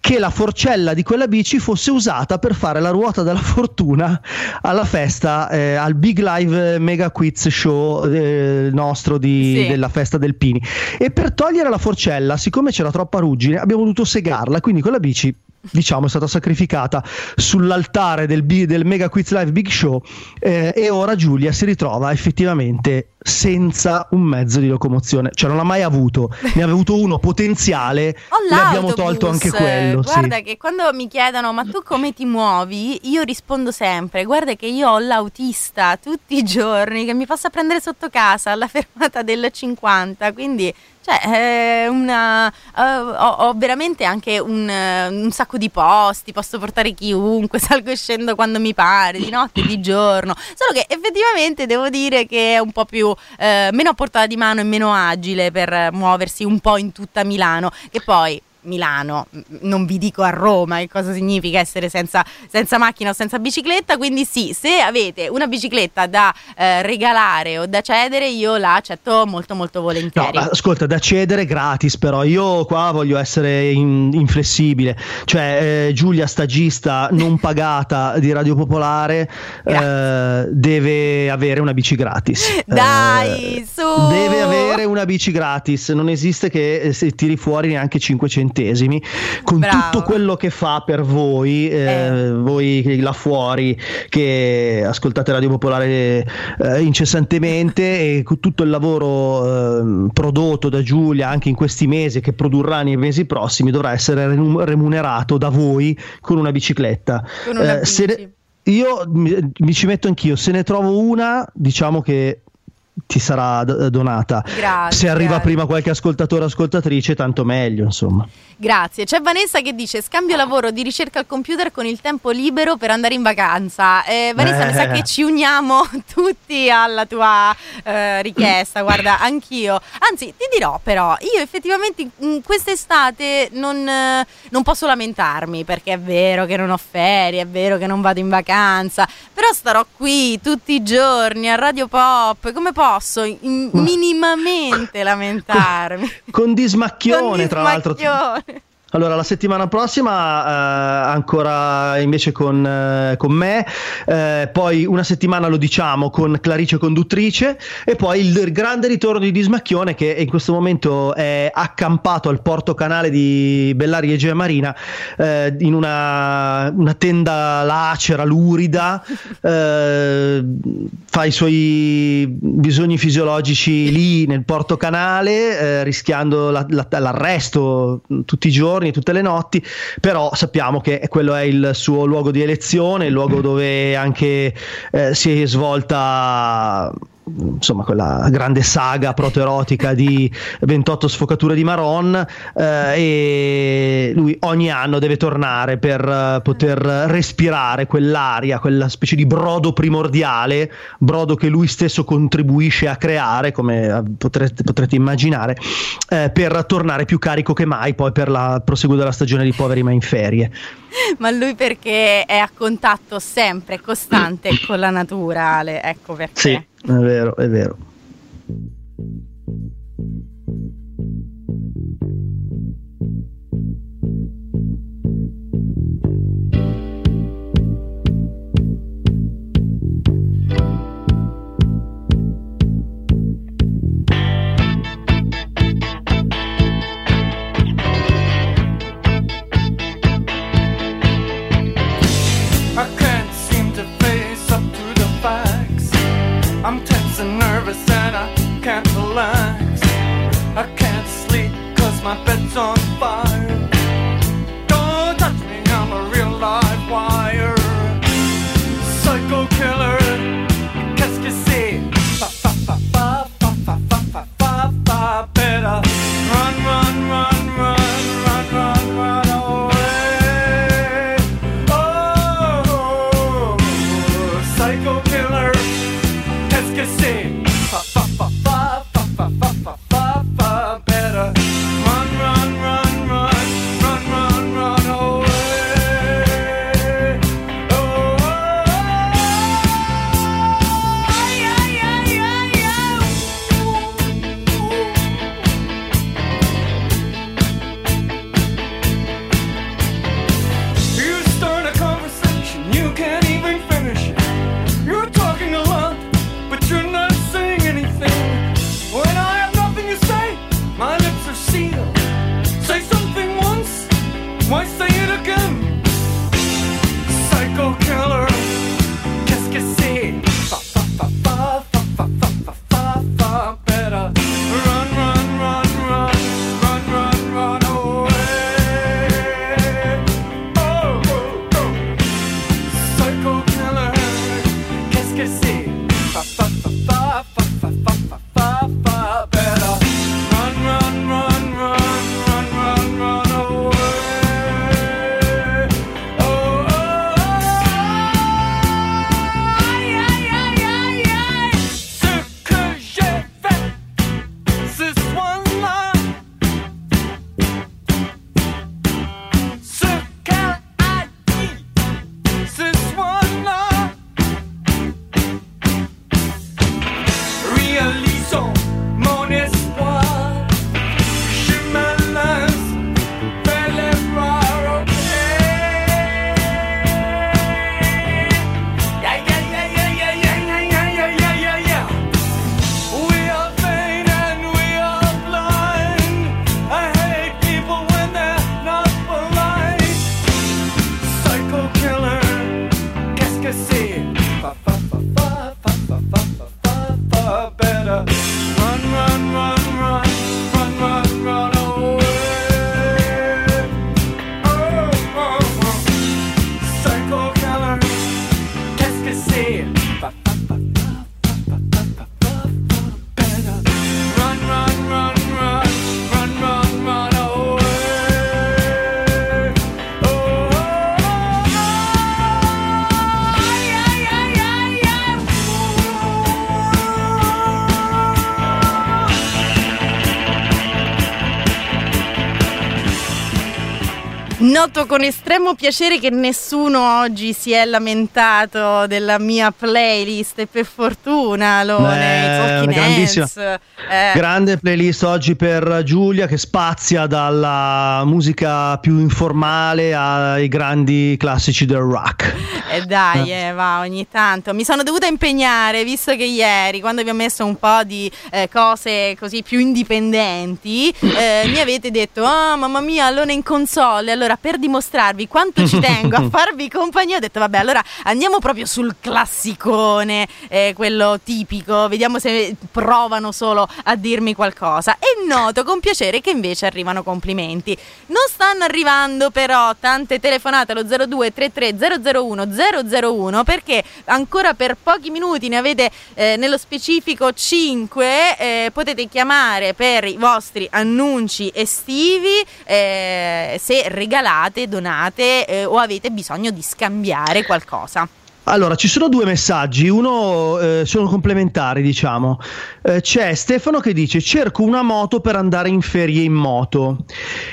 che la forcella di quella bici fosse usata per fare la ruota della fortuna alla festa, eh, al Big Live Mega Quiz Show eh, nostro di- Sì. della festa del Pini. E per togliere la forcella, siccome c'era troppa ruggine, abbiamo dovuto segarla. Quindi quella bici. Diciamo è stata sacrificata sull'altare del, del Mega Quiz Live Big Show eh, e ora Giulia si ritrova effettivamente senza un mezzo di locomozione, cioè non l'ha mai avuto, ne aveva avuto uno potenziale, ne abbiamo tolto anche quello. sì. Guarda che quando mi chiedono ma tu come ti muovi, io rispondo sempre, guarda che io ho l'autista tutti i giorni che mi passa prendere sotto casa alla fermata del 50, quindi cioè, è una, eh, ho, ho veramente anche un, eh, un sacco di posti, posso portare chiunque, salgo e scendo quando mi pare, di notte, di giorno. Solo che effettivamente devo dire che è un po' più eh, meno a portata di mano e meno agile per eh, muoversi un po' in tutta Milano. Che poi Milano, non vi dico a Roma che cosa significa essere senza, senza macchina o senza bicicletta, quindi sì, se avete una bicicletta da eh, regalare o da cedere, io la accetto molto molto No, volentieri. ascolta, da cedere gratis, però io qua voglio essere in- inflessibile. Cioè, eh, Giulia, stagista non pagata di Radio Popolare, eh, deve avere una bici gratis. Dai, Eh, su! Deve avere una bici gratis, non esiste che eh, si tiri fuori neanche 5 centesimi. Con Bravo. tutto quello che fa per voi, eh, Eh. voi là fuori che ascoltate Radio Popolare eh, incessantemente e con tutto il lavoro ehm, prodotto da Giulia anche in questi mesi che produrrà nei mesi prossimi dovrà essere remunerato da voi con una bicicletta. Con una Eh, bici. io mi, mi ci metto anch'io, se ne trovo una, diciamo che ti sarà donata. Grazie, se arriva grazie. prima qualche ascoltatore o ascoltatrice, tanto meglio, insomma. Grazie. C'è Vanessa che dice: Scambio lavoro di ricerca al computer con il tempo libero per andare in vacanza. Eh, Vanessa, mi sa Eh. che ci uniamo tutti alla tua eh, richiesta. Guarda, anch'io. Anzi, ti dirò, però, io effettivamente quest'estate non, eh, non posso lamentarmi perché è vero che non ho ferie, è vero che non vado in vacanza, però starò qui tutti i giorni a Radio Pop. Come posso in- minimamente lamentarmi? Con dismacchione, Con tra l'altro. Allora, la settimana prossima eh, ancora invece con, eh, con me, eh, poi una settimana lo diciamo con Clarice Conduttrice e poi il grande ritorno di Dismacchione che in questo momento è accampato al porto canale di Bellari Egea Marina eh, in una, una tenda lacera, lurida, eh, fa i suoi bisogni fisiologici lì nel porto canale, eh, rischiando la- la- l'arresto tutti i giorni, tutte le notti, però sappiamo che quello è il suo luogo di elezione, il luogo dove anche eh, si è svolta insomma quella grande saga protoerotica di 28 sfocature di Maron eh, e lui ogni anno deve tornare per eh, poter respirare quell'aria, quella specie di brodo primordiale, brodo che lui stesso contribuisce a creare come eh, potrete, potrete immaginare eh, per tornare più carico che mai poi per la proseguo della stagione di poveri ma in ferie. Ma lui perché è a contatto sempre, costante con la natura, Ale, ecco perché. sì, è vero, è vero. I I'm tense and nervous and I can't relax. I can't sleep cause my bed's on fire. Noto con estremo piacere che nessuno oggi si è lamentato della mia playlist e per fortuna Lone, Eh, grandissima. Eh, Grande playlist oggi per Giulia che spazia dalla musica più informale ai grandi classici del rock. E dai, eh, va, ogni tanto. Mi sono dovuta impegnare, visto che ieri, quando vi ho messo un po' di eh, cose così più indipendenti, eh, mi avete detto, ah, mamma mia, allora in console. Allora, per dimostrarvi quanto ci tengo a farvi compagnia, ho detto, vabbè, allora andiamo proprio sul classicone, eh, quello tipico, vediamo se provano solo a dirmi qualcosa. E noto con piacere che invece arrivano complimenti. Non stanno arrivando però tante telefonate allo 0233 001 001 perché ancora per pochi minuti ne avete eh, nello specifico 5 eh, potete chiamare per i vostri annunci estivi eh, se regalate, donate eh, o avete bisogno di scambiare qualcosa. Allora, ci sono due messaggi, uno eh, sono complementari, diciamo. Eh, c'è Stefano che dice: Cerco una moto per andare in ferie in moto.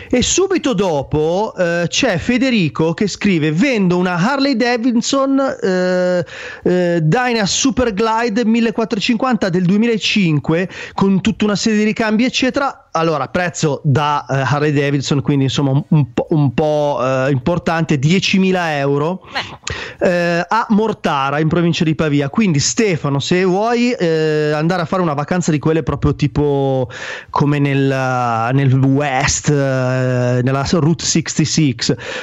E subito dopo eh, c'è Federico che scrive: Vendo una Harley Davidson eh, eh, Dyna Super Glide 1450 del 2005 con tutta una serie di ricambi, eccetera. Allora, prezzo da eh, Harley Davidson, quindi insomma un, po', un po', eh, importante, 10.000 euro eh, a Mortara in provincia di Pavia. Quindi Stefano, se vuoi eh, andare a fare una vacanza di quelle proprio tipo come nel, nel West, eh, nella Route 66,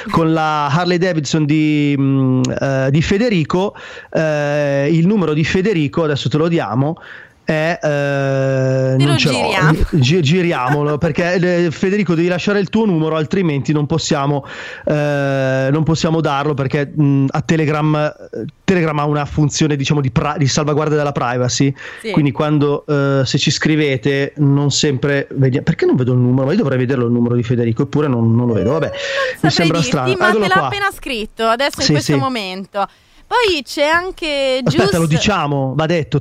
con la Harley Davidson di, mm, eh, di Federico, eh, il numero di Federico, adesso te lo diamo. È, eh, non ce l'ho. giriamo. Gi- giriamolo perché eh, Federico devi lasciare il tuo numero altrimenti non possiamo, eh, non possiamo darlo perché mh, a Telegram eh, Telegram ha una funzione diciamo di, pra- di salvaguardia della privacy Sì. quindi quando eh, se ci scrivete non sempre vediamo perché non vedo il numero io dovrei vederlo il numero di Federico eppure non, non lo vedo vabbè mi sembra dirti, strano ma Eccolo te l'ha qua. appena scritto adesso in Sì, questo sì. momento. Poi c'è anche Aspetta, Gius- lo diciamo, va detto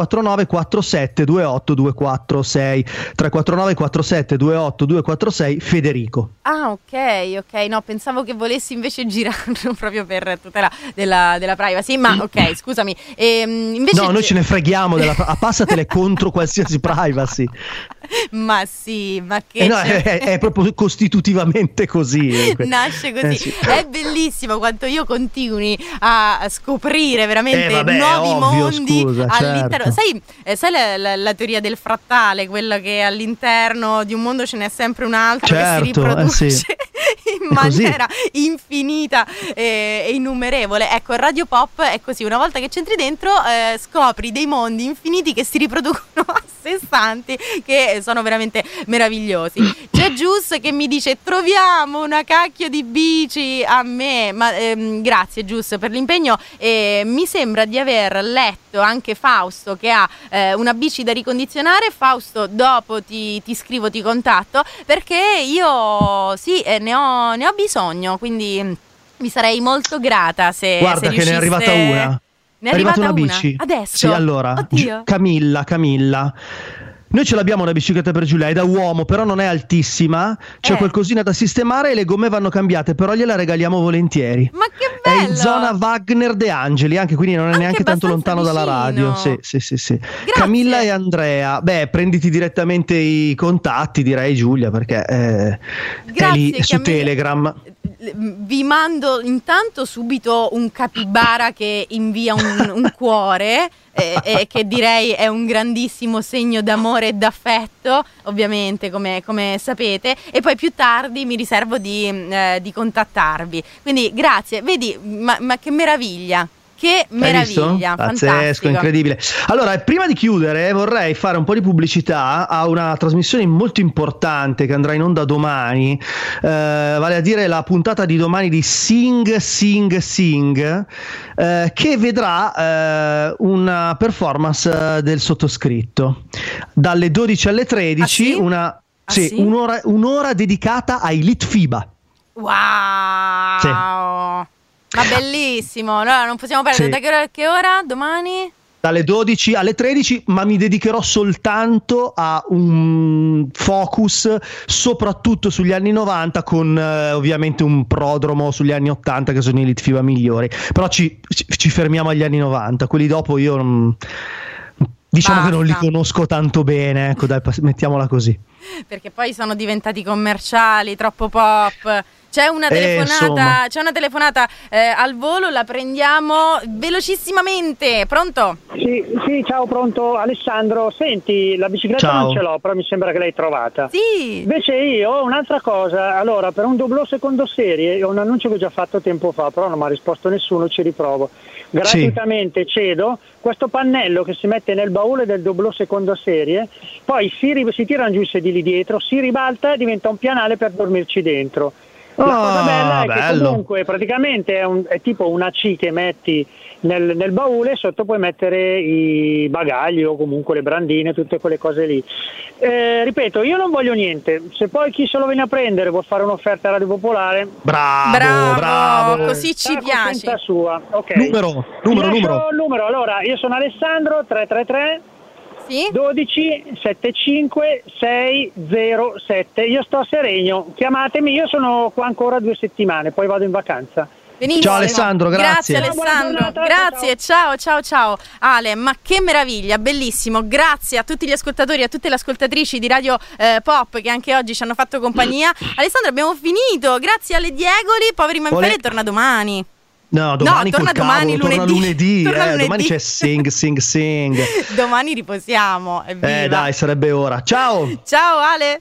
349 47 28 246 349 47 28 246 Federico. Ah, ok, ok. No, pensavo che volessi invece girarlo proprio per tutela della, della privacy. Ma ok, scusami. Ehm, invece No, noi ce ne freghiamo della passatele contro qualsiasi privacy. Ma sì, ma che Eh no, c'è- è, è proprio costitutivamente così. eh. Nasce così, Eh, sì. è bellissimo quanto io continui a scoprire veramente Eh, vabbè, nuovi ovvio, mondi scusa, all'interno. certo. Sai, eh, sai la, la- la teoria del frattale, quella che all'interno di un mondo ce n'è sempre un altro che si Certo, eh, riproduce sì. in maniera infinita e, e innumerevole. Ecco, il Radio Pop è così, una volta che c'entri dentro eh, scopri dei mondi infiniti che si riproducono a sé stanti, che sono veramente meravigliosi. C'è Gius che mi dice troviamo una cacchio di bici a me, ma ehm, grazie Gius per l'impegno e mi sembra di aver letto anche Fausto che ha eh, una bici da ricondizionare. Fausto, dopo ti, ti scrivo, ti contatto perché io sì, eh, ne, ho, ne ho bisogno, quindi mm, vi sarei molto grata se... Guarda se che ne è arrivata una. Ne è arrivata una una? bici. Adesso? Sì, allora. Gi- Camilla, Camilla. Noi ce l'abbiamo una bicicletta per Giulia, è da uomo, però non è altissima. C'è Eh. qualcosina da sistemare e le gomme vanno cambiate, però gliela regaliamo volentieri. Ma che È bello! in zona Wagner De Angeli, anche quindi non è Anche neanche tanto lontano dalla vicino. radio. Sì, sì, sì, sì. Camilla e Andrea. Beh, prenditi direttamente i contatti, direi Giulia, perché eh, è Grazie, lì su Camilla. Telegram. Vi mando intanto subito un capibara che invia un, un cuore e, e che direi è un grandissimo segno d'amore e d'affetto, ovviamente come, come sapete, e poi più tardi mi riservo di, eh, di contattarvi. Quindi grazie, vedi, ma, ma che meraviglia! Che meraviglia! Pazzesco, incredibile. Allora, prima di chiudere, vorrei fare un po' di pubblicità a una trasmissione molto importante che andrà in onda domani, eh, vale a dire la puntata di domani di Sing Sing Sing, eh, che vedrà eh, una performance eh, del sottoscritto. Dalle 12 alle 13, Ah, sì? una, Ah, sì, sì? Un'ora, un'ora dedicata ai Litfiba. Wow! Ma bellissimo! Allora non possiamo perdere. Sì. Da che ora che ora? Domani? dalle 12 alle 13, ma mi dedicherò soltanto a un focus soprattutto sugli anni 90 con eh, ovviamente un prodromo sugli anni 80 che sono i Litfiba migliori. Però ci, ci- ci fermiamo agli anni 90, quelli dopo io non- diciamo che non li Basta. conosco tanto bene, ecco dai, mettiamola così. Perché poi sono diventati commerciali, troppo pop. C'è una Eh, telefonata, insomma. c'è una telefonata eh, al volo, la prendiamo velocissimamente. Pronto? Sì, sì, ciao, pronto Alessandro. Senti, la bicicletta Ciao. non ce l'ho, però mi sembra che l'hai trovata. Sì. Invece io ho un'altra cosa. Allora, per un doblò secondo serie, ho un annuncio che ho già fatto tempo fa, però non mi ha risposto nessuno, ci riprovo. Gratuitamente cedo questo pannello che si mette nel baule del doblò seconda serie, poi si, ri- si tirano giù i sedili dietro, si ribalta e diventa un pianale per dormirci dentro. La cosa Ah, bella è che bello. comunque praticamente è, un- è tipo una C che metti nel, nel baule, sotto puoi mettere i bagagli o comunque le brandine, tutte quelle cose lì. Eh, ripeto, io non voglio niente, se poi chi se lo viene a prendere vuol fare un'offerta a Radio Popolare, Bravo, Bravo, bravo. così ci piace. sua. Ok. Numero, numero, numero. numero. Allora, io sono Alessandro 333 Sì? 12 75 607. Io sto a Seregno, chiamatemi, io sono qua ancora due settimane, poi vado in vacanza. Benissimo. Ciao, Alessandro, grazie. Grazie Alessandro, grazie, ciao ciao ciao. Ale, ma che meraviglia, bellissimo. Grazie a tutti gli ascoltatori, a tutte le ascoltatrici di Radio eh, Pop che anche oggi ci hanno fatto compagnia. Alessandro, abbiamo finito. Grazie alle Diegoli, poveri Manfredi Vole- torna domani. No, domani torna col domani, cavolo, torna lunedì. lunedì, Torna eh, lunedì. domani c'è sing sing sing. domani riposiamo. Evviva. Eh dai, sarebbe ora. Ciao! Ciao Ale.